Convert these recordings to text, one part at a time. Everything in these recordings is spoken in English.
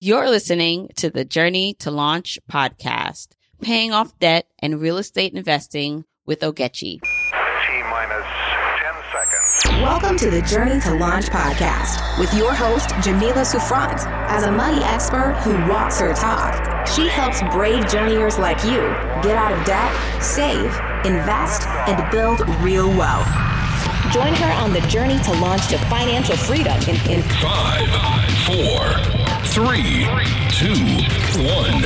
You're listening to the Journey to Launch podcast, paying off debt and real estate investing with Ogechi. T minus 10 seconds. Welcome to the Journey to Launch podcast with your host, Jamila Souffrant. As a money expert who walks her talk, she helps brave journeyers like you get out of debt, save, invest, and build real wealth. Join her on the journey to launch to financial freedom in, in Five, four, three, two, one.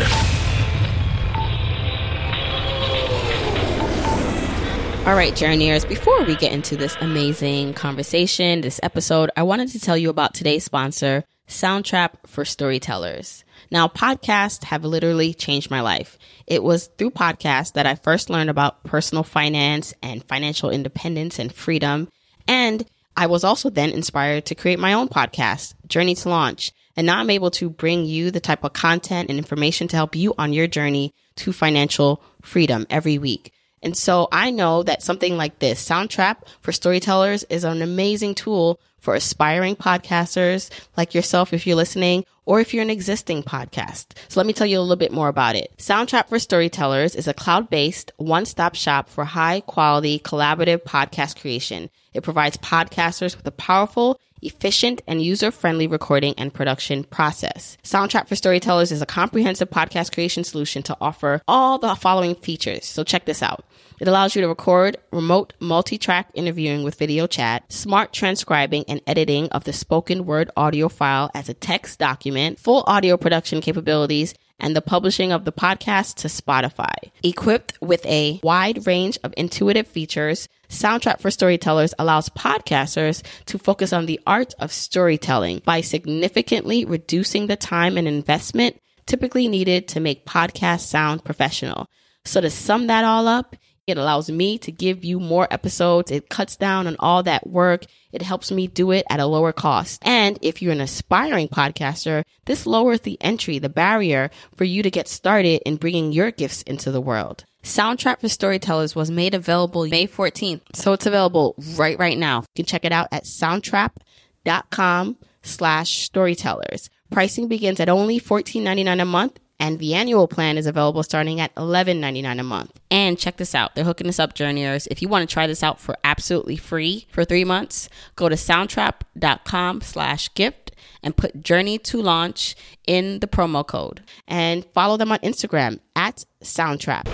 All right, journeyers, before we get into this amazing conversation, this episode, I wanted to tell you about today's sponsor, Soundtrap for Storytellers. Now, podcasts have literally changed my life. It was through podcasts that I first learned about personal finance and financial independence and freedom. And I was also then inspired to create my own podcast, Journey to Launch. And now I'm able to bring you the type of content and information to help you on your journey to financial freedom every week. And so I know that something like this, Soundtrap for Storytellers, is an amazing tool for aspiring podcasters like yourself if you're listening or if you're an existing podcast. So let me tell you a little bit more about it. Soundtrap for Storytellers is a cloud-based one-stop shop for high quality collaborative podcast creation. It provides podcasters with a powerful efficient and user-friendly recording and production process. Soundtrap for Storytellers is a comprehensive podcast creation solution to offer all the following features. So check this out. It allows you to record remote multi-track interviewing with video chat, smart transcribing and editing of the spoken word audio file as a text document, full audio production capabilities, and the publishing of the podcast to Spotify. Equipped with a wide range of intuitive features, Soundtrap for Storytellers allows podcasters to focus on the art of storytelling by significantly reducing the time and investment typically needed to make podcasts sound professional. So to sum that all up, it allows me to give you more episodes. It cuts down on all that work. It helps me do it at a lower cost. And if you're an aspiring podcaster, this lowers the entry, the barrier for you to get started in bringing your gifts into the world. Soundtrap for Storytellers was made available May 14th. So it's available right, right now. You can check it out at soundtrap.com slash storytellers. Pricing begins at only $14.99 a month and the annual plan is available starting at $11.99 a month. And check this out. They're hooking us up, journeyers. If you want to try this out for absolutely free for three months, go to soundtrap.com slash gift and put journey to launch in the promo code and follow them on Instagram at soundtrap.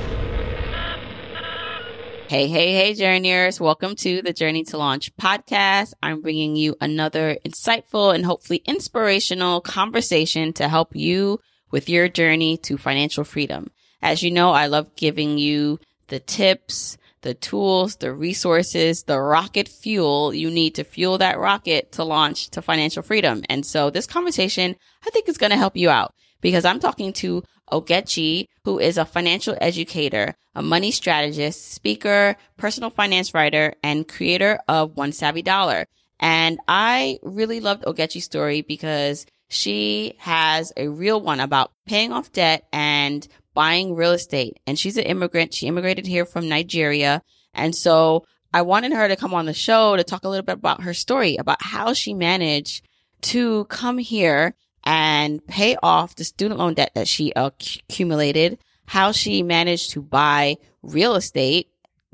Hey, hey, hey, journeyers. Welcome to the Journey to Launch podcast. I'm bringing you another insightful and hopefully inspirational conversation to help you with your journey to financial freedom. As you know, I love giving you the tips, the tools, the resources, the rocket fuel you need to fuel that rocket to launch to financial freedom. And so this conversation, I think is going to help you out because I'm talking to Ogechi, who is a financial educator, a money strategist, speaker, personal finance writer, and creator of One Savvy Dollar. And I really loved Ogechi's story because she has a real one about paying off debt and buying real estate. And she's an immigrant. She immigrated here from Nigeria. And so I wanted her to come on the show to talk a little bit about her story, about how she managed to come here and pay off the student loan debt that she accumulated, how she managed to buy real estate.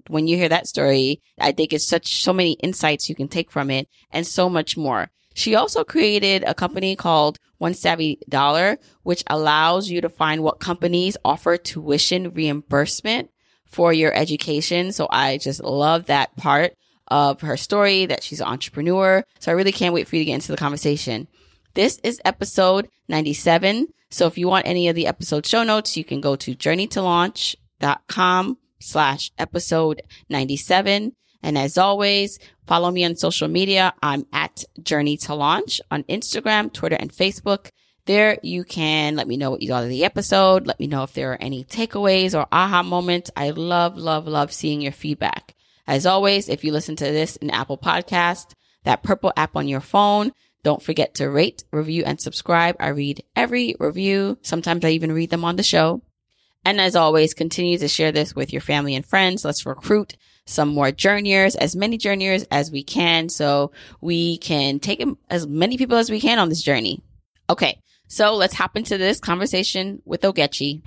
When you hear that story, I think it's such, so many insights you can take from it and so much more. She also created a company called One Savvy Dollar, which allows you to find what companies offer tuition reimbursement for your education. So I just love that part of her story that she's an entrepreneur. So I really can't wait for you to get into the conversation. This is episode 97. So if you want any of the episode show notes, you can go to journeytolaunch.com slash episode 97. And as always, follow me on social media. I'm at Journey to Launch on Instagram, Twitter, and Facebook. There you can let me know what you thought of the episode. Let me know if there are any takeaways or aha moments. I love, love, love seeing your feedback. As always, if you listen to this in Apple Podcast, that purple app on your phone, don't forget to rate, review, and subscribe. I read every review. Sometimes I even read them on the show. And as always, continue to share this with your family and friends. Let's recruit some more journeyers, as many journeyers as we can, so we can take as many people as we can on this journey. Okay. So let's hop into this conversation with Ogechi.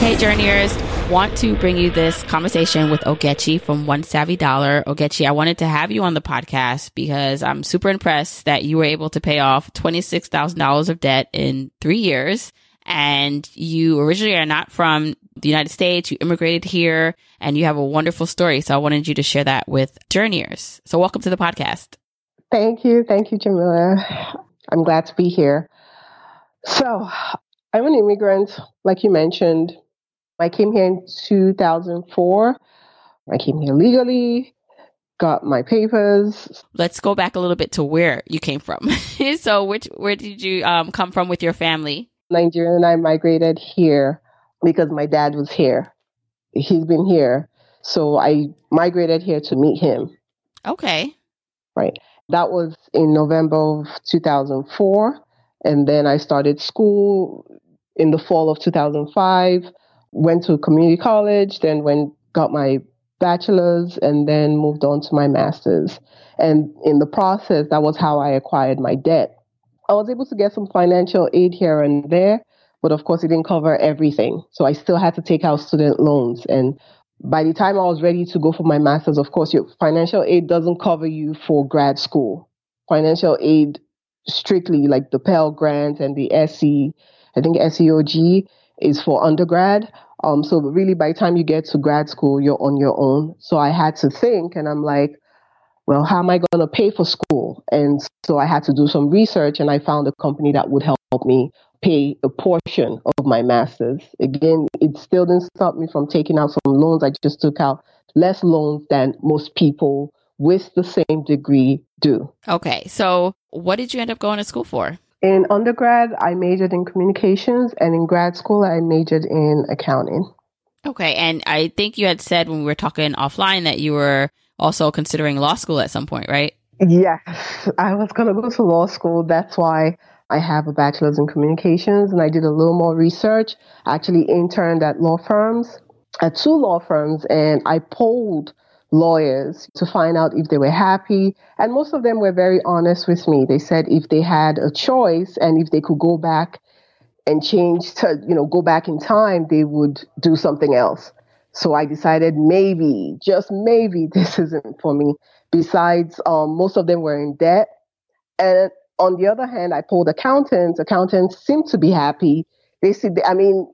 Hey, journeyers. Want to bring you this conversation with Ogechi from One Savvy Dollar. Ogechi, I wanted to have you on the podcast because I'm super impressed that you were able to pay off $26,000 of debt in three years. And you originally are not from the United States. You immigrated here and you have a wonderful story. So I wanted you to share that with journeyers. So welcome to the podcast. Thank you. Thank you, Jamila. I'm glad to be here. So I'm an immigrant, like you mentioned. I came here in 2004. I came here legally, got my papers. Let's go back a little bit to where you came from. so, which where did you um, come from with your family? Nigeria, and I migrated here because my dad was here. He's been here, so I migrated here to meet him. Okay. Right. That was in November of 2004, and then I started school in the fall of 2005 went to community college, then went got my bachelor's, and then moved on to my master's. And in the process, that was how I acquired my debt. I was able to get some financial aid here and there, but of course, it didn't cover everything. So I still had to take out student loans. And by the time I was ready to go for my master's, of course, your financial aid doesn't cover you for grad school. Financial aid, strictly like the Pell Grant and the SE, I think SEOG is for undergrad. Um, so really, by the time you get to grad school, you're on your own. So I had to think, and I'm like, well, how am I going to pay for school? And so I had to do some research, and I found a company that would help me pay a portion of my master's. Again, it still didn't stop me from taking out some loans. I just took out less loans than most people with the same degree do. Okay. So, what did you end up going to school for? In undergrad, I majored in communications, and in grad school, I majored in accounting. Okay. And I think you had said when we were talking offline that you were also considering law school at some point, right? Yes, I was going to go to law school. That's why I have a bachelor's in communications, and I did a little more research. I actually interned at law firms, at two law firms, and I polled lawyers to find out if they were happy. And most of them were very honest with me. They said if they had a choice and if they could go back and change to, you know, go back in time, they would do something else. So I decided maybe, just maybe, this isn't for me. Besides, um, most of them were in debt. And on the other hand, I polled accountants. Accountants seem to be happy. They see, I mean,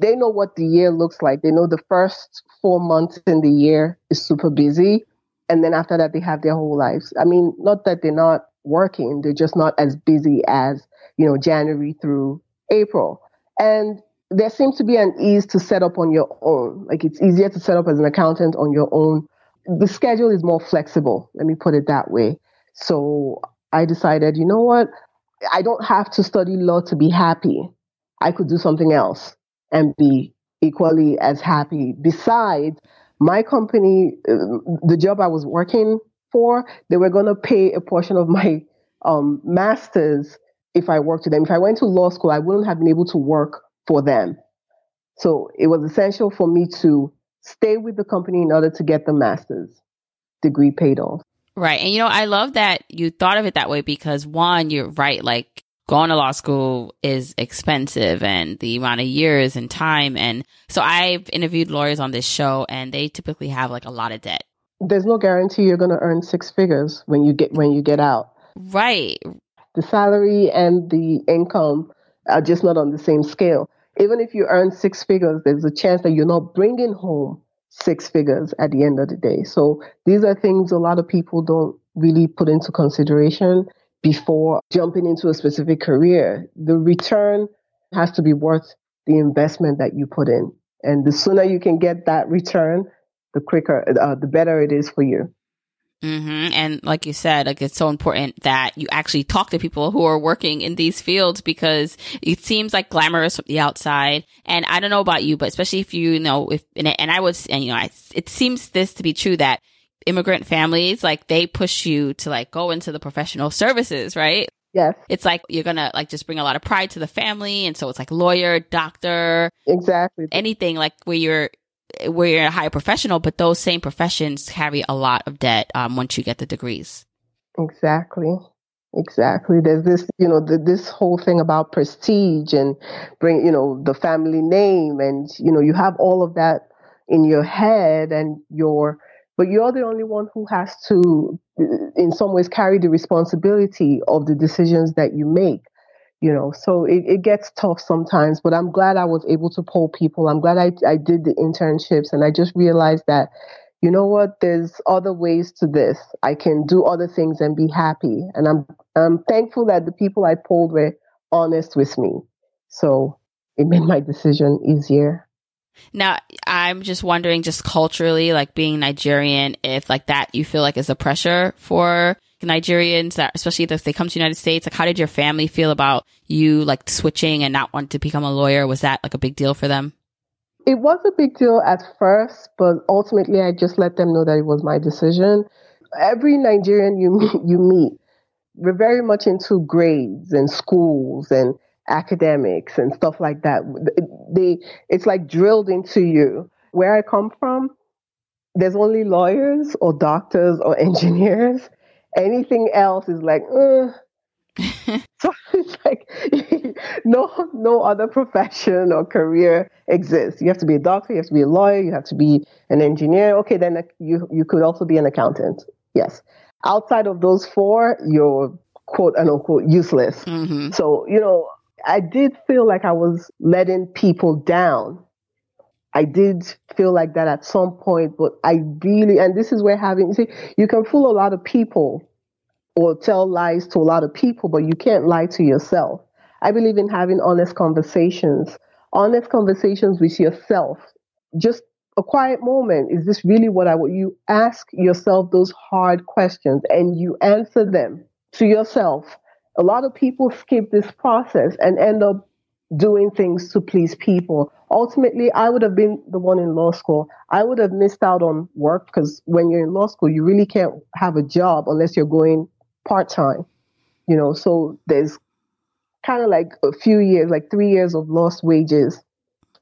they know what the year looks like. They know the first four months in the year is super busy. And then after that, they have their whole lives. I mean, not that they're not working, they're just not as busy as, you know, January through April. And there seems to be an ease to set up on your own. Like it's easier to set up as an accountant on your own. The schedule is more flexible. Let me put it that way. So I decided, you know what? I don't have to study law to be happy. I could do something else and be equally as happy. Besides, my company, uh, the job I was working for, they were going to pay a portion of my um, master's if I worked with them. If I went to law school, I wouldn't have been able to work for them. So it was essential for me to stay with the company in order to get the master's degree paid off. Right. And you know, I love that you thought of it that way because one, you're right. Like going to law school is expensive and the amount of years and time. And so I've interviewed lawyers on this show and they typically have like a lot of debt. There's no guarantee you're going to earn six figures when you get when you get out. Right. The salary and the income are just not on the same scale. Even if you earn six figures, there's a chance that you're not bringing home six figures at the end of the day. So these are things a lot of people don't really put into consideration before jumping into a specific career. The return has to be worth the investment that you put in. And the sooner you can get that return, the quicker, uh, the better it is for you. Mm-hmm. And like you said, like it's so important that you actually talk to people who are working in these fields because it seems like glamorous from the outside. And I don't know about you, but especially if you know, if, and, and I was, and you know, I, it seems this to be true that immigrant families, like they push you to like go into the professional services, right? Yes. It's like you're gonna like just bring a lot of pride to the family. And so it's like lawyer, doctor, exactly anything like where you're, where you're a higher professional, but those same professions carry a lot of debt um, once you get the degrees. Exactly. Exactly. There's this, you know, the, this whole thing about prestige and bring, you know, the family name, and you know, you have all of that in your head, and your, but you're the only one who has to, in some ways, carry the responsibility of the decisions that you make. You know, so it, it gets tough sometimes, but I'm glad I was able to pull people. I'm glad I, I did the internships, and I just realized that you know what there's other ways to this. I can do other things and be happy. And i'm i'm thankful that the people i pulled were honest with me. So it made my decision easier. Now i'm just wondering just culturally like being nigerian if like that you feel like is a pressure for nigerians that especially if they come to the united states like how did your family feel about you like switching and not wanting to become a lawyer was that like a big deal for them it was a big deal at first, but ultimately I just let them know that it was my decision. Every Nigerian you meet, you meet, we're very much into grades and schools and academics and stuff like that. They, it's like drilled into you. Where I come from, there's only lawyers or doctors or engineers. Anything else is like, uh, so it's like no no other profession or career exists. You have to be a doctor, you have to be a lawyer, you have to be an engineer. Okay, then you you could also be an accountant. Yes. Outside of those four, you're quote unquote useless. Mm-hmm. So, you know, I did feel like I was letting people down. I did feel like that at some point, but I really, and this is where having, see, you can fool a lot of people or tell lies to a lot of people, but you can't lie to yourself. I believe in having honest conversations, honest conversations with yourself. Just a quiet moment. Is this really what I want? You ask yourself those hard questions and you answer them to yourself. A lot of people skip this process and end up doing things to please people. Ultimately, I would have been the one in law school. I would have missed out on work because when you're in law school, you really can't have a job unless you're going part time, you know, so there's kind of like a few years, like three years of lost wages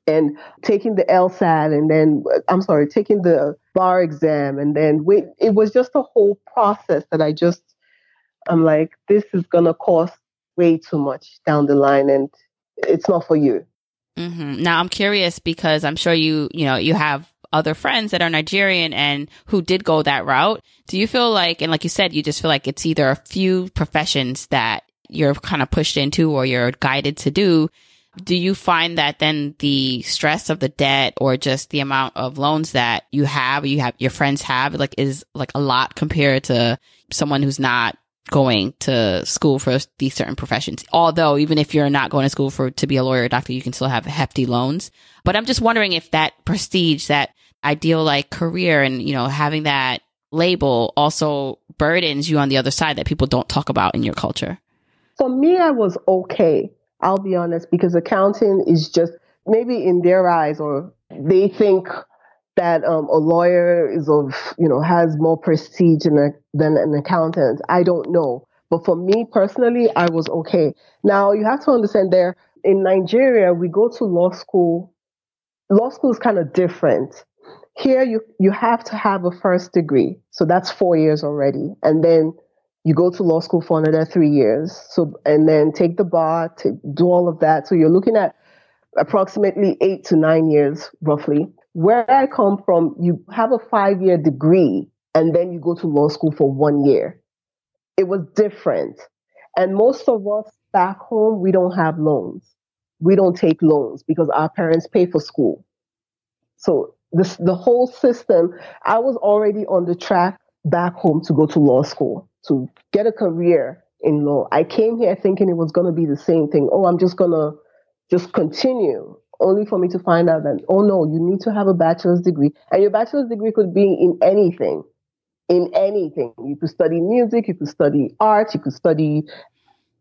and taking the LSAT and then, I'm sorry, taking the bar exam. And then wait, it was just a whole process that I just, I'm like, this is going to cost way too much down the line and it's not for you. Mm-hmm. Now I'm curious because I'm sure you, you know, you have other friends that are Nigerian and who did go that route. Do you feel like, and like you said, you just feel like it's either a few professions that you're kind of pushed into or you're guided to do. Do you find that then the stress of the debt or just the amount of loans that you have, you have, your friends have, like is like a lot compared to someone who's not going to school for these certain professions. Although even if you're not going to school for to be a lawyer or doctor, you can still have hefty loans. But I'm just wondering if that prestige, that ideal like career and, you know, having that label also burdens you on the other side that people don't talk about in your culture? For me, I was okay. I'll be honest, because accounting is just maybe in their eyes, or they think that um, a lawyer is of, you know, has more prestige a, than an accountant. I don't know. But for me personally, I was okay. Now, you have to understand there in Nigeria, we go to law school. Law school is kind of different here, you, you have to have a first degree. So that's four years already. And then you go to law school for another three years. So, and then take the bar to do all of that. So you're looking at approximately eight to nine years, roughly. Where I come from, you have a five year degree and then you go to law school for one year. It was different. And most of us back home, we don't have loans. We don't take loans because our parents pay for school. So this, the whole system, I was already on the track back home to go to law school, to get a career in law. I came here thinking it was going to be the same thing. Oh, I'm just going to just continue, only for me to find out that, oh no, you need to have a bachelor's degree. And your bachelor's degree could be in anything. In anything. You could study music, you could study art, you could study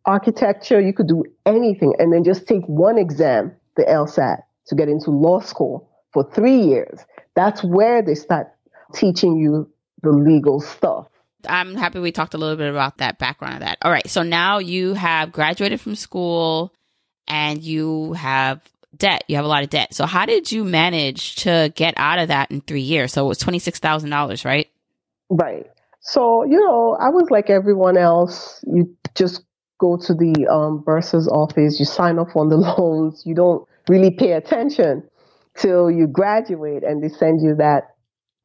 architecture, you could do anything. And then just take one exam, the LSAT, to get into law school for three years. That's where they start teaching you the legal stuff. I'm happy we talked a little bit about that background of that. All right. So now you have graduated from school and you have debt. You have a lot of debt. So how did you manage to get out of that in three years? So it was $26,000, right? Right. So, you know, I was like everyone else. You just go to the um, bursar's office, you sign up on the loans, you don't really pay attention till you graduate and they send you that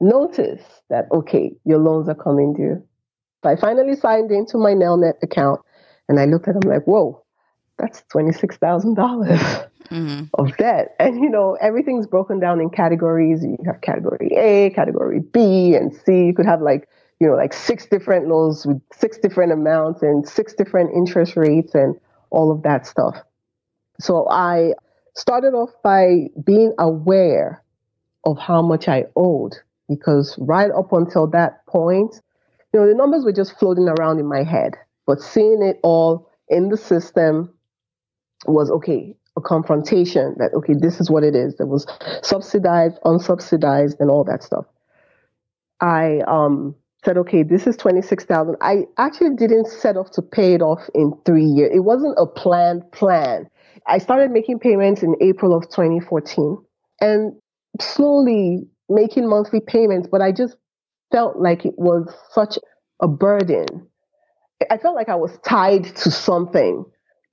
notice that, okay, your loans are coming due. So I finally signed into my Nelnet account and I looked at them like, whoa, that's $26,000 Mm-hmm. of debt. And, you know, everything's broken down in categories. You have category A, category B, and C. You could have like, you know, like six different loans with six different amounts and six different interest rates and all of that stuff. So I started off by being aware of how much I owed because right up until that point, you know, the numbers were just floating around in my head, but seeing it all in the system was okay, a confrontation that, okay, this is what it is. that was subsidized, unsubsidized, and all that stuff. I um, said, okay, this is 26,000. I actually didn't set off to pay it off in three years. It wasn't a planned plan. I started making payments in April of 2014 and slowly making monthly payments, but I just felt like it was such a burden. I felt like I was tied to something.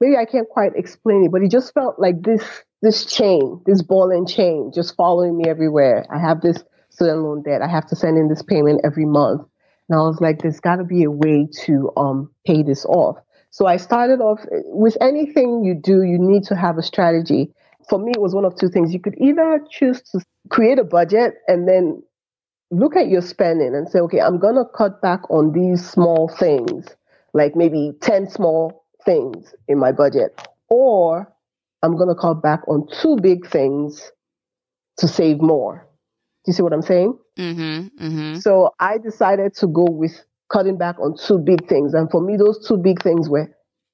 Maybe I can't quite explain it, but it just felt like this this chain, this ball and chain, just following me everywhere. I have this student loan debt. I have to send in this payment every month. And I was like, there's got to be a way to um, pay this off. So I started off with anything you do, you need to have a strategy. For me, it was one of two things. You could either choose to create a budget and then look at your spending and say, okay, I'm going to cut back on these small things, like maybe 10 small things in my budget, or I'm going to cut back on two big things to save more. Do you see what I'm saying? Mm-hmm. Mm-hmm. So I decided to go with cutting back on two big things. And for me, those two big things were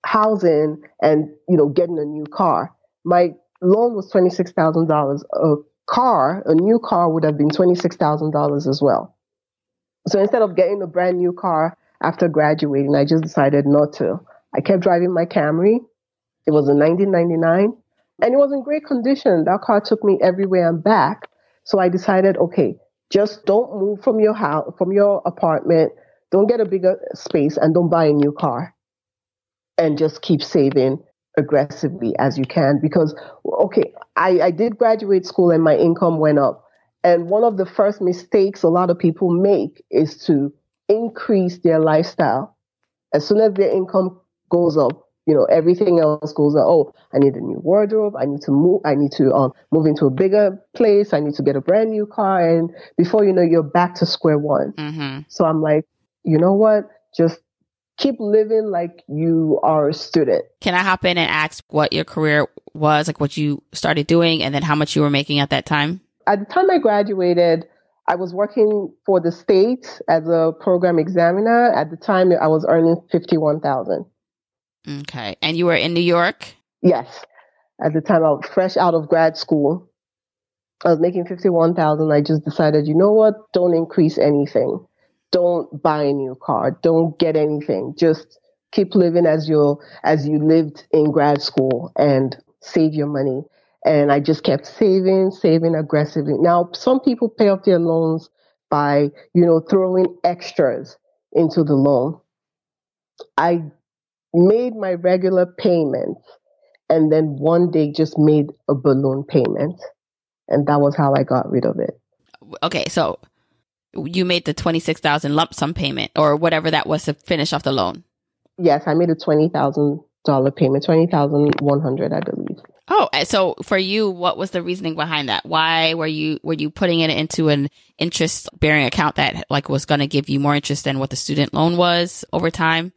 housing and, you know, getting a new car. My loan was $26,000. A car, a new car would have been $26,000 as well. So instead of getting a brand new car after graduating, I just decided not to. I kept driving my Camry. It was a 1999 and it was in great condition. That car took me everywhere and back. So I decided, okay, just don't move from your house, from your apartment. Don't get a bigger space and don't buy a new car. And just keep saving aggressively as you can because, okay, I, I did graduate school and my income went up. And one of the first mistakes a lot of people make is to increase their lifestyle. As soon as their income goes up, you know, everything else goes up. Oh, I need a new wardrobe. I need to move. I need to um, move into a bigger place. I need to get a brand new car. And before you know, you're back to square one. Mm-hmm. So I'm like, you know what? Just keep living like you are a student. Can I hop in and ask what your career was, like what you started doing, and then how much you were making at that time? At the time I graduated, I was working for the state as a program examiner. At the time, I was earning fifty-one thousand. Okay. And you were in New York? Yes. At the time, I was fresh out of grad school. I was making fifty-one thousand. I just decided, you know what? Don't increase anything. Don't buy a new car. Don't get anything. Just keep living as you as you lived in grad school and save your money. And I just kept saving, saving aggressively. Now, some people pay off their loans by, you know, throwing extras into the loan. I made my regular payments and then one day just made a balloon payment. And that was how I got rid of it. Okay. So you made the 26,000 lump sum payment or whatever that was to finish off the loan. Yes, I made a $20,000 payment, 20100 I believe. Oh, uh, so for you, what was the reasoning behind that? Why were you were you putting it into an interest bearing account that like was going to give you more interest than what the student loan was over time?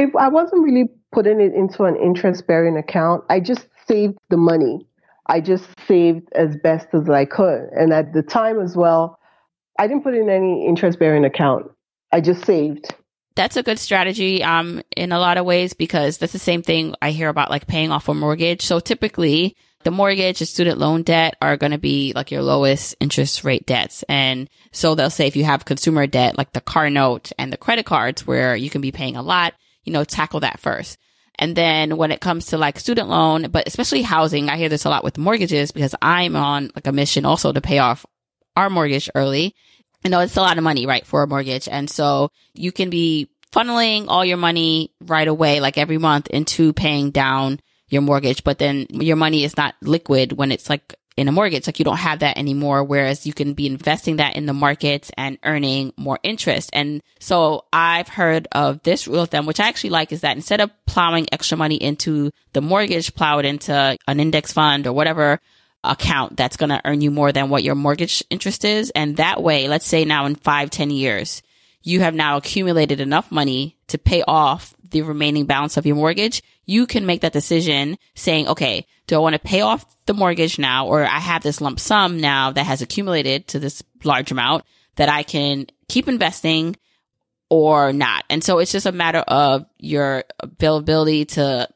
If I wasn't really putting it into an interest bearing account, I just saved the money. I just saved as best as I could. And at the time as well, I didn't put in any interest bearing account. I just saved. That's a good strategy um in a lot of ways because that's the same thing I hear about like paying off a mortgage. So typically the mortgage and student loan debt are going to be like your lowest interest rate debts. And so they'll say if you have consumer debt like the car note and the credit cards where you can be paying a lot, you know, tackle that first. And then when it comes to like student loan, but especially housing, I hear this a lot with mortgages because I'm on like a mission also to pay off our mortgage early. You know, it's a lot of money, right, for a mortgage. And so you can be funneling all your money right away, like every month into paying down your mortgage, but then your money is not liquid when it's like in a mortgage. Like you don't have that anymore. Whereas you can be investing that in the markets and earning more interest. And so I've heard of this rule of thumb, which I actually like is that instead of plowing extra money into the mortgage, plow it into an index fund or whatever account that's going to earn you more than what your mortgage interest is. And that way, let's say now in five, ten years, you have now accumulated enough money to pay off the remaining balance of your mortgage. You can make that decision saying, okay, do I want to pay off the mortgage now or I have this lump sum now that has accumulated to this large amount that I can keep investing or not. And so it's just a matter of your availability to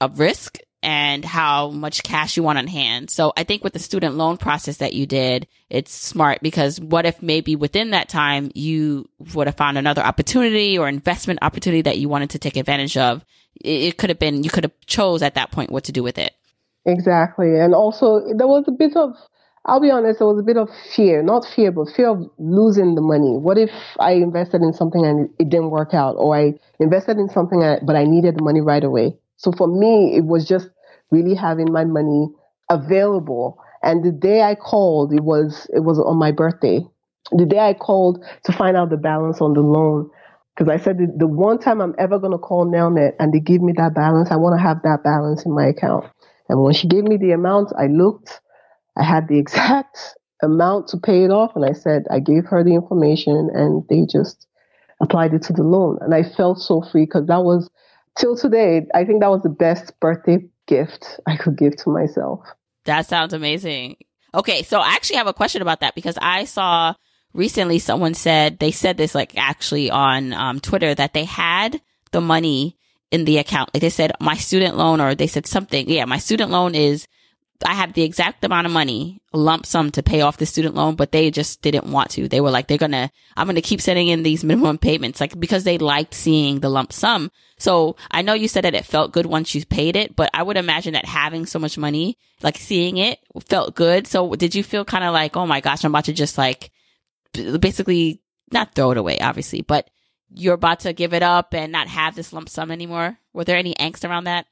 of risk and how much cash you want on hand. So I think with the student loan process that you did, it's smart because what if maybe within that time you would have found another opportunity or investment opportunity that you wanted to take advantage of? It, could have been, you could have chose at that point what to do with it. Exactly. And also there was a bit of, I'll be honest, there was a bit of fear, not fear, but fear of losing the money. What if I invested in something and it didn't work out or I invested in something, but I needed the money right away? So for me, it was just really having my money available. And the day I called, it was it was on my birthday. The day I called to find out the balance on the loan, because I said the, the one time I'm ever going to call Nelnet and they give me that balance, I want to have that balance in my account. And when she gave me the amount, I looked, I had the exact amount to pay it off, and I said I gave her the information, and they just applied it to the loan, and I felt so free because that was till today. I think that was the best birthday gift I could give to myself. That sounds amazing. Okay, so I actually have a question about that because I saw recently someone said they said this like actually on um, Twitter that they had the money in the account. Like they said, my student loan, or they said something. Yeah, my student loan is I have the exact amount of money, lump sum to pay off the student loan, but they just didn't want to. They were like, they're gonna, I'm gonna keep sending in these minimum payments, like because they liked seeing the lump sum. So I know you said that it felt good once you paid it, but I would imagine that having so much money, like seeing it felt good. So did you feel kind of like, oh my gosh, I'm about to just like basically not throw it away, obviously, but you're about to give it up and not have this lump sum anymore? Were there any angst around that?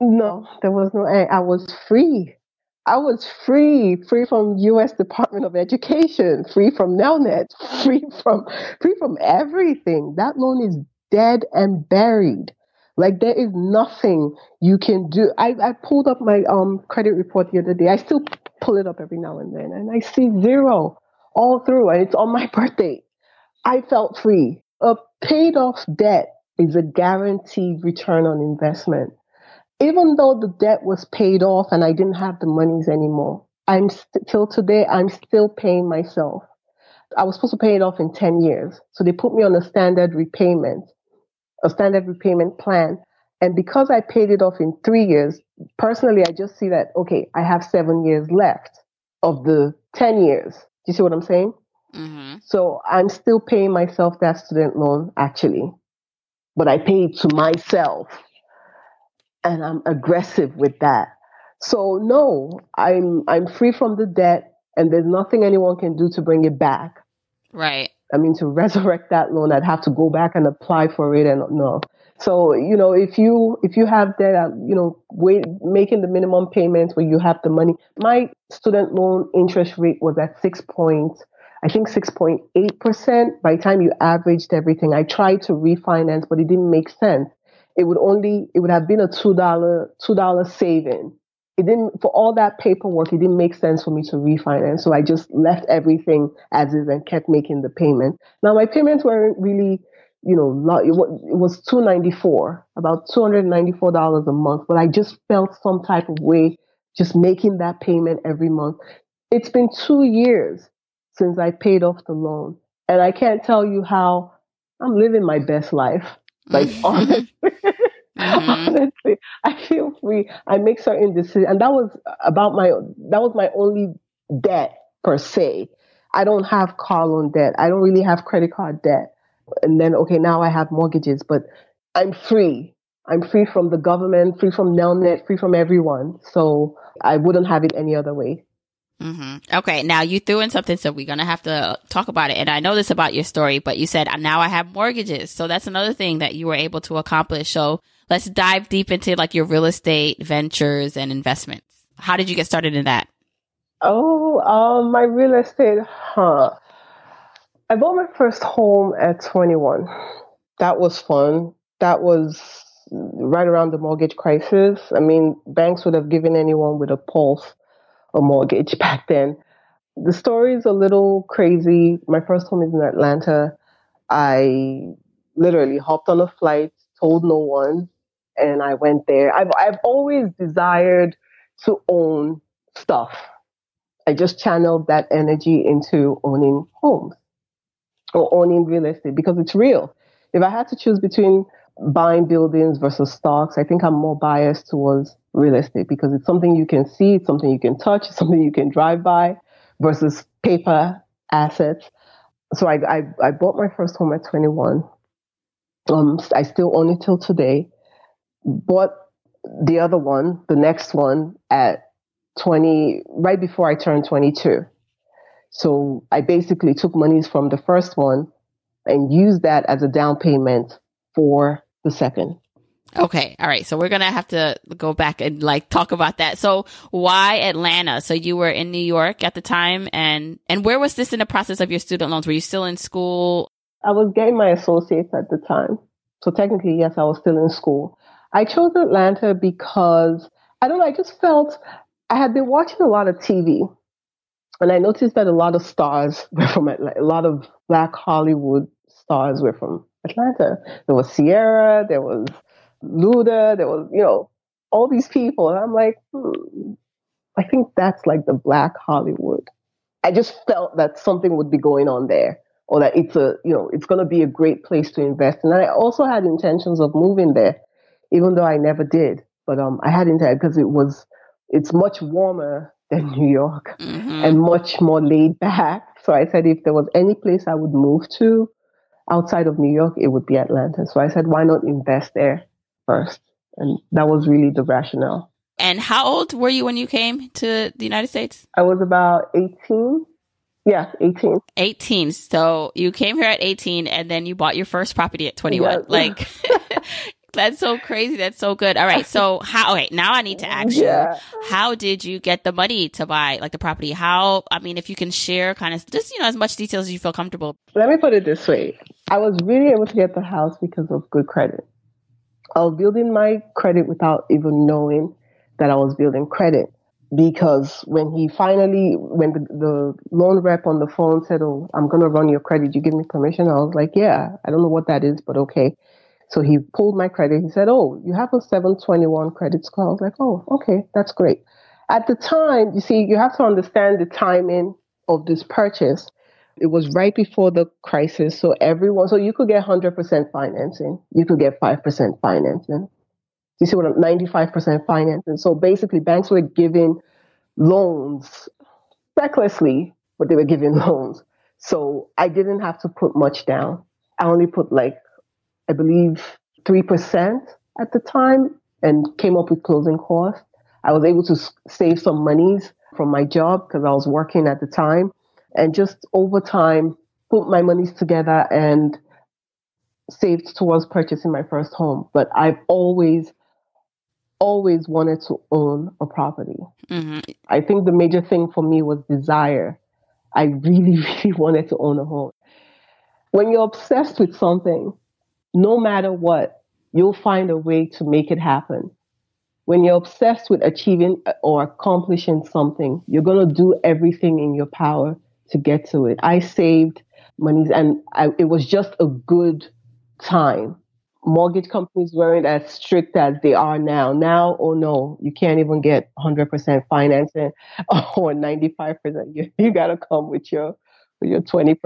No, there was no. Angst. I was free. I was free, free from U.S. Department of Education, free from Nelnet, free from free from everything. That loan is dead and buried. Like there is nothing you can do. I, I pulled up my um credit report the other day. I still pull it up every now and then, and I see zero all through, and it's on my birthday. I felt free. A paid off debt is a guaranteed return on investment even though the debt was paid off and I didn't have the monies anymore, I'm st- till today I'm still paying myself. I was supposed to pay it off in 10 years. So they put me on a standard repayment, a standard repayment plan. And because I paid it off in three years, personally, I just see that, okay, I have seven years left of the 10 years. Do you see what I'm saying? Mm-hmm. So I'm still paying myself that student loan, actually. But I pay it to myself and I'm aggressive with that. So no, I'm I'm free from the debt and there's nothing anyone can do to bring it back. Right. I mean to resurrect that loan I'd have to go back and apply for it and no. So, you know, if you if you have debt, uh, you know, wait, making the minimum payments where you have the money. My student loan interest rate was at 6 point I think 6.8% by the time you averaged everything. I tried to refinance, but it didn't make sense it would only it would have been a two dollar two dollar saving. It didn't for all that paperwork. It didn't make sense for me to refinance, so I just left everything as is and kept making the payment. Now my payments weren't really, you know, it was two ninety four, about two hundred ninety four dollars a month. But I just felt some type of way just making that payment every month. It's been two years since I paid off the loan, and I can't tell you how I'm living my best life. Like honestly, mm-hmm. honestly, I feel free. I make certain decisions, and that was about my that was my only debt per se. I don't have car loan debt. I don't really have credit card debt. And then okay, now I have mortgages, but I'm free. I'm free from the government, free from Nelnet, free from everyone. So I wouldn't have it any other way. hmm Okay, now you threw in something, so we're gonna have to talk about it. And I know this about your story, but you said now I have mortgages, so that's another thing that you were able to accomplish. So let's dive deep into like your real estate ventures and investments. How did you get started in that? Oh, um, my real estate, huh? I bought my first home at 21. That was fun. That was right around the mortgage crisis. I mean, banks would have given anyone with a pulse a mortgage back then. The story is a little crazy. My first home is in Atlanta. I literally hopped on a flight, told no one, and I went there. I've I've always desired to own stuff. I just channeled that energy into owning homes or owning real estate because it's real. If I had to choose between buying buildings versus stocks, I think I'm more biased towards real estate because it's something you can see, it's something you can touch, it's something you can drive by versus paper assets. So I, I, I bought my first home at 21. Um, I still own it till today. Bought the other one, the next one at 20, right before I turned 22. So I basically took monies from the first one and used that as a down payment for the second. Okay. All right. So we're going to have to go back and like talk about that. So why Atlanta? So you were in New York at the time and, and where was this in the process of your student loans? Were you still in school? I was getting my associates at the time. So technically, yes, I was still in school. I chose Atlanta because I don't know, I just felt I had been watching a lot of TV and I noticed that a lot of stars were from. A lot of black Hollywood stars were from Atlanta. There was Ciara, there was Luda, there was, you know, all these people. And I'm like, hmm, I think that's like the black Hollywood. I just felt that something would be going on there or that it's a, you know, it's going to be a great place to invest. And I also had intentions of moving there, even though I never did. But um, I had intention because it was, it's much warmer than New York Mm-hmm. and much more laid back. So I said if there was any place I would move to outside of New York, it would be Atlanta. So I said, why not invest there first? And that was really the rationale. And how old were you when you came to the United States? I was about 18. Yeah, 18. 18. So you came here at 18 and then you bought your first property at 21. Yeah. Like, that's so crazy. That's so good. All right. So how, okay, now I need to ask Yeah. you, how did you get the money to buy like the property? How, I mean, if you can share kind of just, you know, as much details as you feel comfortable. Let me put it this way. I was really able to get the house because of good credit. I was building my credit without even knowing that I was building credit. Because when he finally, when the, the loan rep on the phone said, Oh, I'm going to run your credit, you give me permission? I was like, Yeah, I don't know what that is, but okay. So he pulled my credit. He said, Oh, you have a 721 credit score. I was like, Oh, okay, that's great. At the time, you see, you have to understand the timing of this purchase. It was right before the crisis. So everyone, so you could get 100% financing. You could get 5% financing. You see what I'm, 95% financing. So basically banks were giving loans recklessly, but they were giving loans. So I didn't have to put much down. I only put like, I believe 3% at the time and came up with closing costs. I was able to save some monies from my job because I was working at the time and just over time put my monies together and saved towards purchasing my first home. But I've always, always wanted to own a property. hmm I think the major thing for me was desire. I really, really wanted to own a home. When you're obsessed with something, no matter what, you'll find a way to make it happen. When you're obsessed with achieving or accomplishing something, you're going to do everything in your power to get to it. I saved monies and I, it was just a good time. Mortgage companies weren't as strict as they are now. Now, oh no, you can't even get 100% financing or 95%. You, you got to come with your, with your 20%.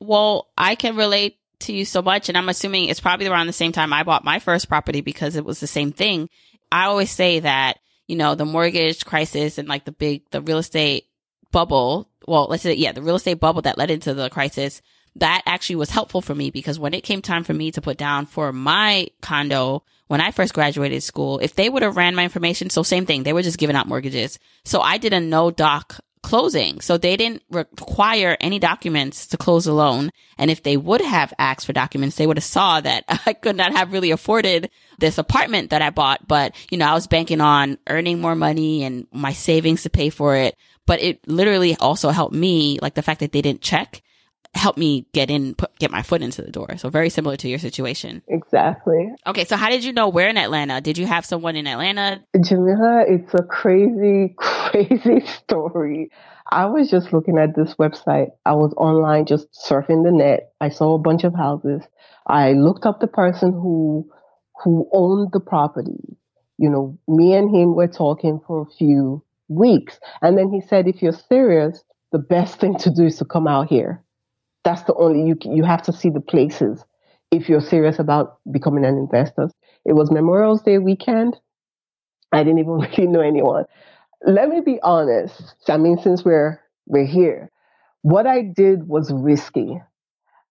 Well, I can relate to you so much. And I'm assuming it's probably around the same time I bought my first property because it was the same thing. I always say that, you know, the mortgage crisis and like the big, the real estate bubble. Well, let's say, yeah, the real estate bubble that led into the crisis. That actually was helpful for me because when it came time for me to put down for my condo, when I first graduated school, if they would have ran my information, so same thing, they were just giving out mortgages. So I did a no doc closing. So they didn't require any documents to close a loan. And if they would have asked for documents, they would have saw that I could not have really afforded this apartment that I bought. But, you know, I was banking on earning more money and my savings to pay for it. But it literally also helped me, like the fact that they didn't check helped me get in, put, get my foot into the door. So very similar to your situation. Exactly. Okay. So how did you know where in Atlanta? Did you have someone in Atlanta? Jamila, it's a crazy, crazy story. I was just looking at this website. I was online just surfing the net. I saw a bunch of houses. I looked up the person who who owned the property. You know, me and him were talking for a few weeks. And then he said, if you're serious, the best thing to do is to come out here that's the only you you have to see the places if you're serious about becoming an investor. It was Memorial Day weekend. I didn't even really know anyone. Let me be honest. I mean, since we're we're here, what I did was risky.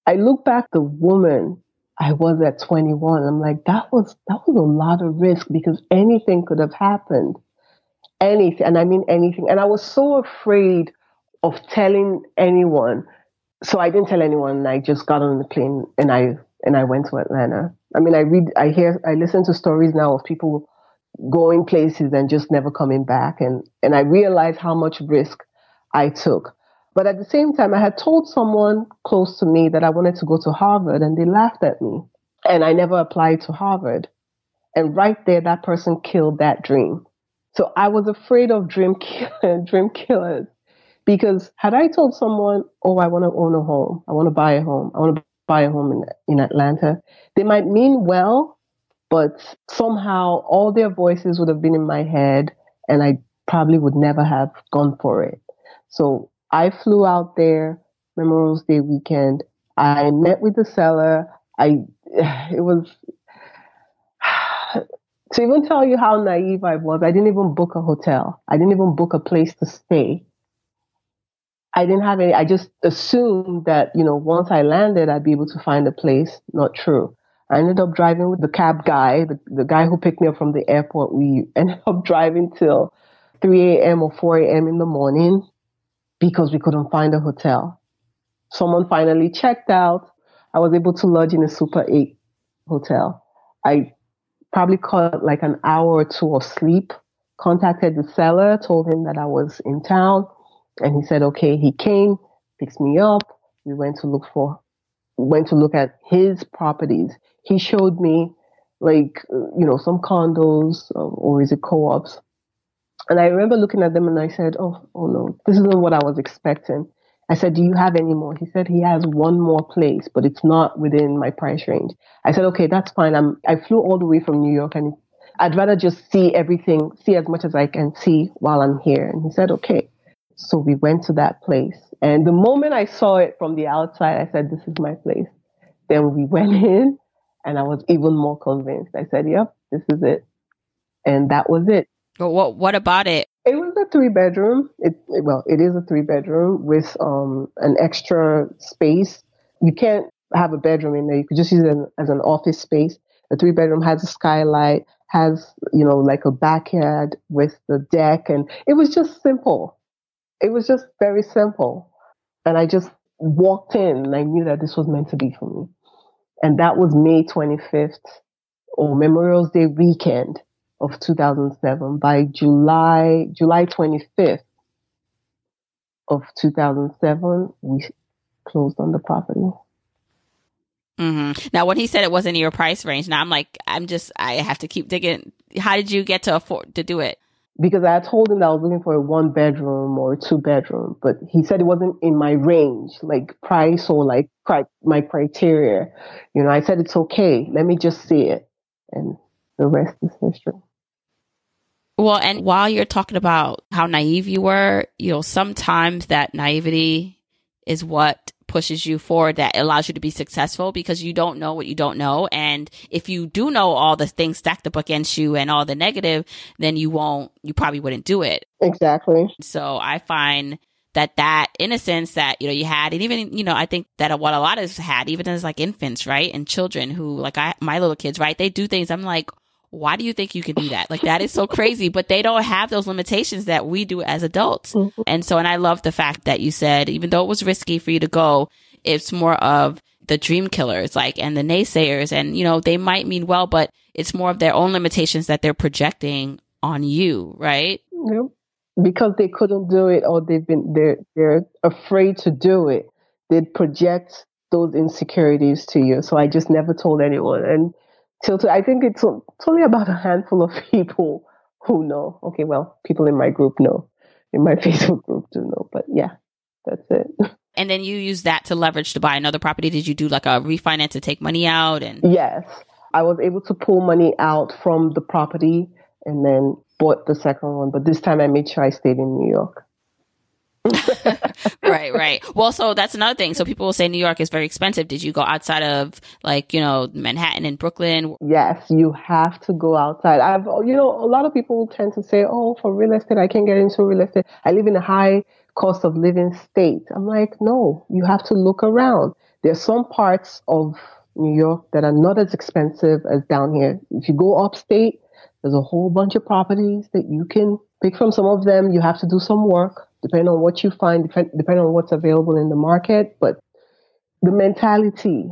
I look back the woman I was at 21. I'm like, that was that was a lot of risk because anything could have happened. Anything, and I mean anything. And I was so afraid of telling anyone so I didn't tell anyone. I just got on the plane and I and I went to Atlanta. I mean, I read, I hear, I listen to stories now of people going places and just never coming back, and and I realized how much risk I took. But at the same time, I had told someone close to me that I wanted to go to Harvard, and they laughed at me, and I never applied to Harvard. And right there, that person killed that dream. So I was afraid of dream kill- dream killers because had I told someone, oh, I want to own a home, I want to buy a home, I want to buy a home in, in Atlanta, they might mean well, but somehow all their voices would have been in my head and I probably would never have gone for it. So I flew out there Memorial Day weekend. I met with the seller. I, it was, to even tell you how naive I was, I didn't even book a hotel. I didn't even book a place to stay. I didn't have any, I just assumed that, you know, once I landed, I'd be able to find a place. Not true. I ended up driving with the cab guy, the, the guy who picked me up from the airport. We ended up driving till 3 a.m. or 4 a.m. in the morning because we couldn't find a hotel. Someone finally checked out. I was able to lodge in a Super 8 hotel. I probably caught like an hour or two of sleep, contacted the seller, told him that I was in town and he said, okay, he came, picks me up. We went to look for, went to look at his properties. He showed me like, you know, some condos um, or is it co-ops. And I remember looking at them and I said, oh, oh no, this isn't what I was expecting. I said, do you have any more? He said he has one more place, but it's not within my price range. I said, okay, that's fine. I'm, I flew all the way from New York and I'd rather just see everything, see as much as I can see while I'm here. And he said, okay. So we went to that place. And the moment I saw it from the outside, I said, This is my place. Then we went in and I was even more convinced. I said, Yep, this is it. And that was it. But what what about it? It was a three bedroom. It, it well, it is a three bedroom with um an extra space. You can't have a bedroom in there. You could just use it as an office space. The three bedroom has a skylight, has you know like a backyard with the deck, and it was just simple it was just very simple. And I just walked in and I knew that this was meant to be for me. And that was May 25th or Memorial Day weekend of 2007. By July, July 25th of 2007, we closed on the property. Mm-hmm. Now, when he said it wasn't your price range, now I'm like, I'm just, I have to keep digging. How did you get to afford to do it? Because I told him that I was looking for a one bedroom or two bedroom, but he said it wasn't in my range, like price or like cri- my criteria. You know, I said it's okay. Let me just see it, and the rest is history. Well, and while you're talking about how naive you were, you know, sometimes that naivety is what pushes you forward that allows you to be successful because you don't know what you don't know. And if you do know all the things stacked up against you and all the negative, then you won't, you probably wouldn't do it. Exactly. So I find that that innocence that, you know, you had, and even, you know, I think that what a lot of us had, even as like infants, right? And children who like I, my little kids, right? They do things. I'm like, why do you think you can do that? Like that is so crazy, but they don't have those limitations that we do as adults. Mm-hmm. And so, and I love the fact that you said, even though it was risky for you to go, it's more of the dream killers, like, and the naysayers. And, you know, they might mean well, but it's more of their own limitations that they're projecting on you, right? Yep. Because they couldn't do it or they've been, they're, they're afraid to do it. They'd project those insecurities to you. So I just never told anyone. And till I think it's, it's only about a handful of people who know. Okay, well, people in my group know, in my Facebook group do know. But yeah, that's it. And then you use that to leverage to buy another property. Did you do like a refinance to take money out? And yes, I was able to pull money out from the property and then bought the second one. But this time I made sure I stayed in New York. right, right. Well, so that's another thing. So people will say New York is very expensive. Did you go outside of like, you know, Manhattan and Brooklyn? Yes, you have to go outside. I've, you know, a lot of people tend to say, oh, for real estate, I can't get into real estate. I live in a high cost of living state. I'm like, no, you have to look around. There's some parts of New York that are not as expensive as down here. If you go upstate, there's a whole bunch of properties that you can pick from. Some of them you have to do some work depending on what you find, depend, depending on what's available in the market. But the mentality,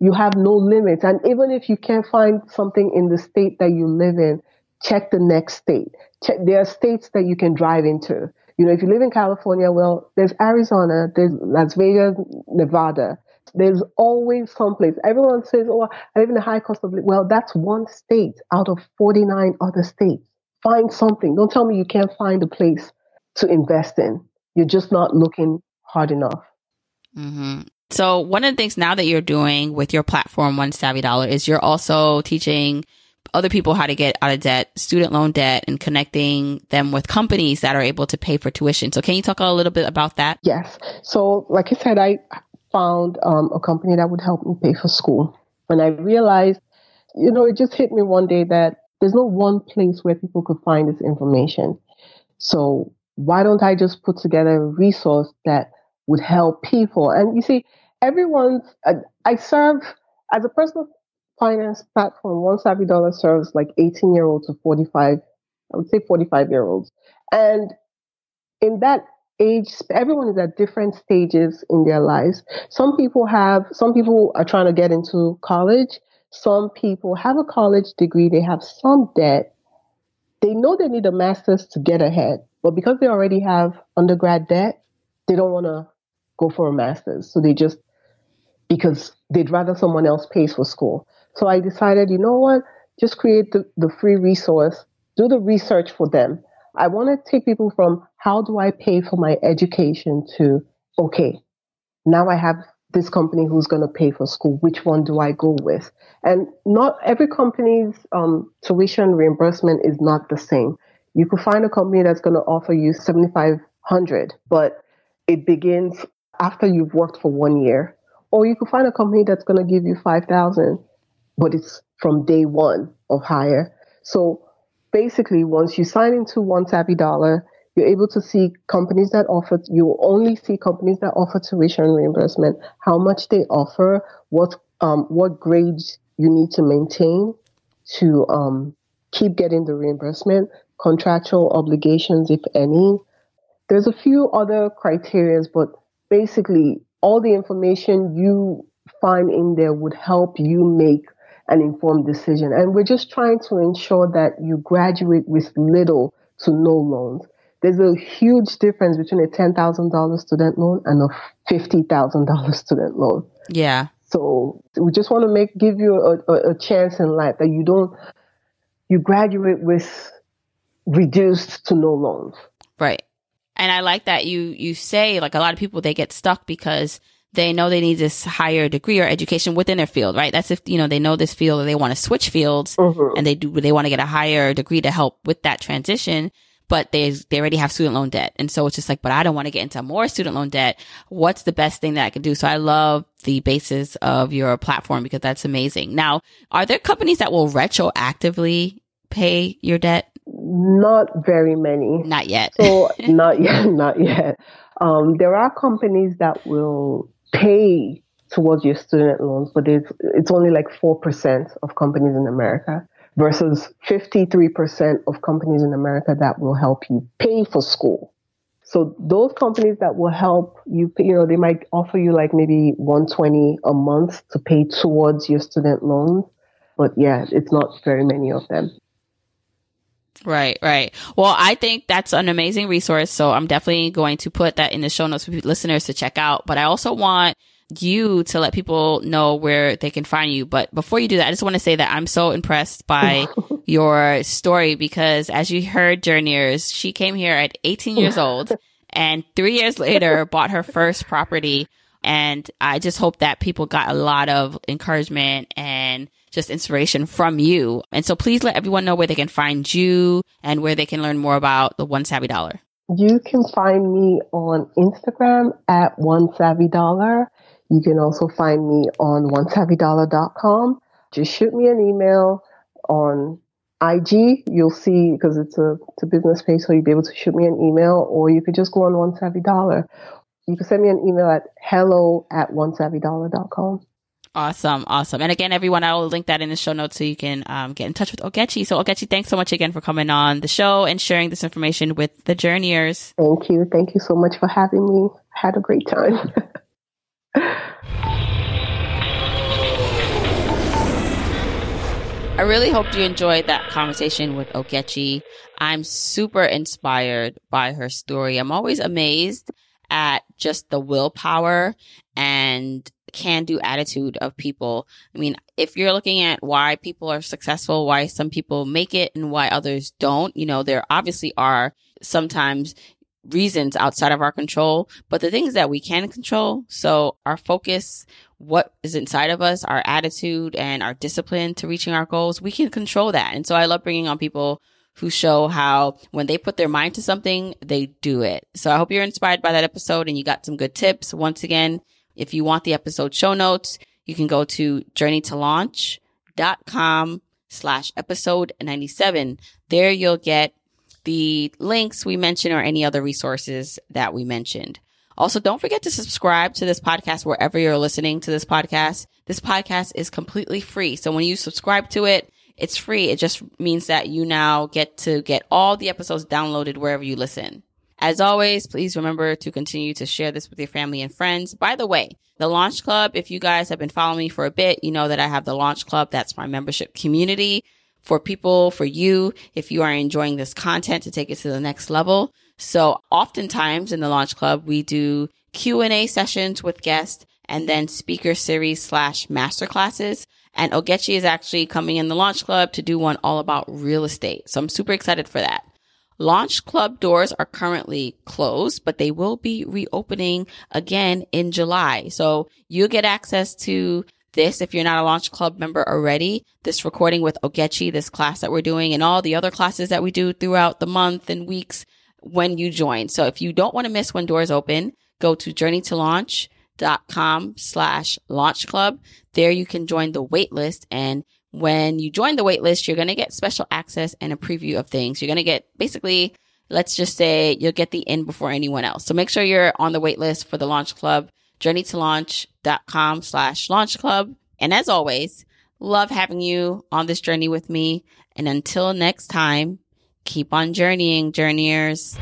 you have no limits. And even if you can't find something in the state that you live in, check the next state. Check, there are states that you can drive into. You know, if you live in California, well, there's Arizona, there's Las Vegas, Nevada. There's always someplace. Everyone says, oh, I live in a high cost of living. Well, that's one state out of 49 other states. Find something. Don't tell me you can't find a place to invest in. You're just not looking hard enough. Mm-hmm. So one of the things now that you're doing with your platform, One Savvy Dollar, is you're also teaching other people how to get out of debt, student loan debt, and connecting them with companies that are able to pay for tuition. So can you talk a little bit about that? Yes. So like I said, I found um, a company that would help me pay for school. When I realized, you know, it just hit me one day that there's no one place where people could find this information. So why don't I just put together a resource that would help people? And you see, everyone's, uh, I serve as a personal finance platform, One Savvy Dollar serves like 18 year olds to 45, I would say 45 year olds. And in that age, everyone is at different stages in their lives. Some people have, some people are trying to get into college. Some people have a college degree, they have some debt. They know they need a master's to get ahead but because they already have undergrad debt, they don't want to go for a master's. So they just, because they'd rather someone else pays for school. So I decided, you know what? Just create the, the free resource, do the research for them. I want to take people from how do I pay for my education to, okay, now I have this company who's going to pay for school. Which one do I go with? And not every company's um, tuition reimbursement is not the same. You could find a company that's going to offer you 7500 but it begins after you've worked for one year. Or you could find a company that's going to give you 5000 but it's from day one of hire. So basically, once you sign into One Savvy Dollar, you're able to see companies that offer, you only see companies that offer tuition reimbursement, how much they offer, what, um, what grades you need to maintain to um, keep getting the reimbursement contractual obligations, if any. There's a few other criterias, but basically all the information you find in there would help you make an informed decision. And we're just trying to ensure that you graduate with little to no loans. There's a huge difference between a $10,000 student loan and a $50,000 student loan. Yeah. So we just want to make give you a, a, a chance in life that you don't you graduate with reduced to no loans. Right. And I like that you you say like a lot of people they get stuck because they know they need this higher degree or education within their field, right? That's if you know they know this field or they want to switch fields mm-hmm. and they do they want to get a higher degree to help with that transition, but they they already have student loan debt. And so it's just like, but I don't want to get into more student loan debt. What's the best thing that I can do? So I love the basis of your platform because that's amazing. Now, are there companies that will retroactively pay your debt? Not very many. Not yet. so not yet, not yet. Um, there are companies that will pay towards your student loans, but it's it's only like four percent of companies in America. Versus 53% of companies in America that will help you pay for school. So those companies that will help you, you know, they might offer you like maybe 120 a month to pay towards your student loans. But yeah, it's not very many of them. Right, right. Well, I think that's an amazing resource. So I'm definitely going to put that in the show notes for listeners to check out. But I also want you to let people know where they can find you. But before you do that, I just want to say that I'm so impressed by your story because as you heard, Journeyers, she came here at 18 years old and three years later bought her first property. And I just hope that people got a lot of encouragement and just inspiration from you. And so please let everyone know where they can find you and where they can learn more about the One Savvy Dollar. You can find me on Instagram at One Savvy Dollar. You can also find me on onesavvydollar.com. Just shoot me an email on IG. You'll see because it's a it's a business page, so you'll be able to shoot me an email, or you could just go on One Savvy Dollar. You can send me an email at hello at onesavvydollar.com. Awesome, awesome. And again, everyone, I will link that in the show notes so you can um, get in touch with Ogechi. So, Ogechi, thanks so much again for coming on the show and sharing this information with the journeyers. Thank you. Thank you so much for having me. had a great time. I really hope you enjoyed that conversation with Ogechi. I'm super inspired by her story. I'm always amazed at just the willpower and can do attitude of people. I mean, if you're looking at why people are successful, why some people make it and why others don't, you know, there obviously are sometimes reasons outside of our control, but the things that we can control. So our focus, what is inside of us, our attitude and our discipline to reaching our goals, we can control that. And so I love bringing on people who show how when they put their mind to something, they do it. So I hope you're inspired by that episode and you got some good tips. Once again, if you want the episode show notes, you can go to journeytolaunch.com slash episode 97. There you'll get the links we mentioned or any other resources that we mentioned. Also, don't forget to subscribe to this podcast wherever you're listening to this podcast. This podcast is completely free. So when you subscribe to it, it's free. It just means that you now get to get all the episodes downloaded wherever you listen. As always, please remember to continue to share this with your family and friends. By the way, the Launch Club, if you guys have been following me for a bit, you know that I have the Launch Club. That's my membership community for people, for you, if you are enjoying this content to take it to the next level. So oftentimes in the Launch Club, we do Q and A sessions with guests and then speaker series slash master classes. And Ogechi is actually coming in the Launch Club to do one all about real estate. So I'm super excited for that. Launch Club doors are currently closed, but they will be reopening again in July. So you'll get access to this if you're not a Launch Club member already. This recording with Ogechi, this class that we're doing and all the other classes that we do throughout the month and weeks when you join. So if you don't want to miss when doors open, go to journeytolaunch.com slash launch club. There you can join the wait list. And when you join the wait list, you're going to get special access and a preview of things. You're going to get basically, let's just say you'll get the in before anyone else. So make sure you're on the wait list for the launch club journeytolaunch.com slash launch club. And as always, love having you on this journey with me. And until next time, keep on journeying, journeyers.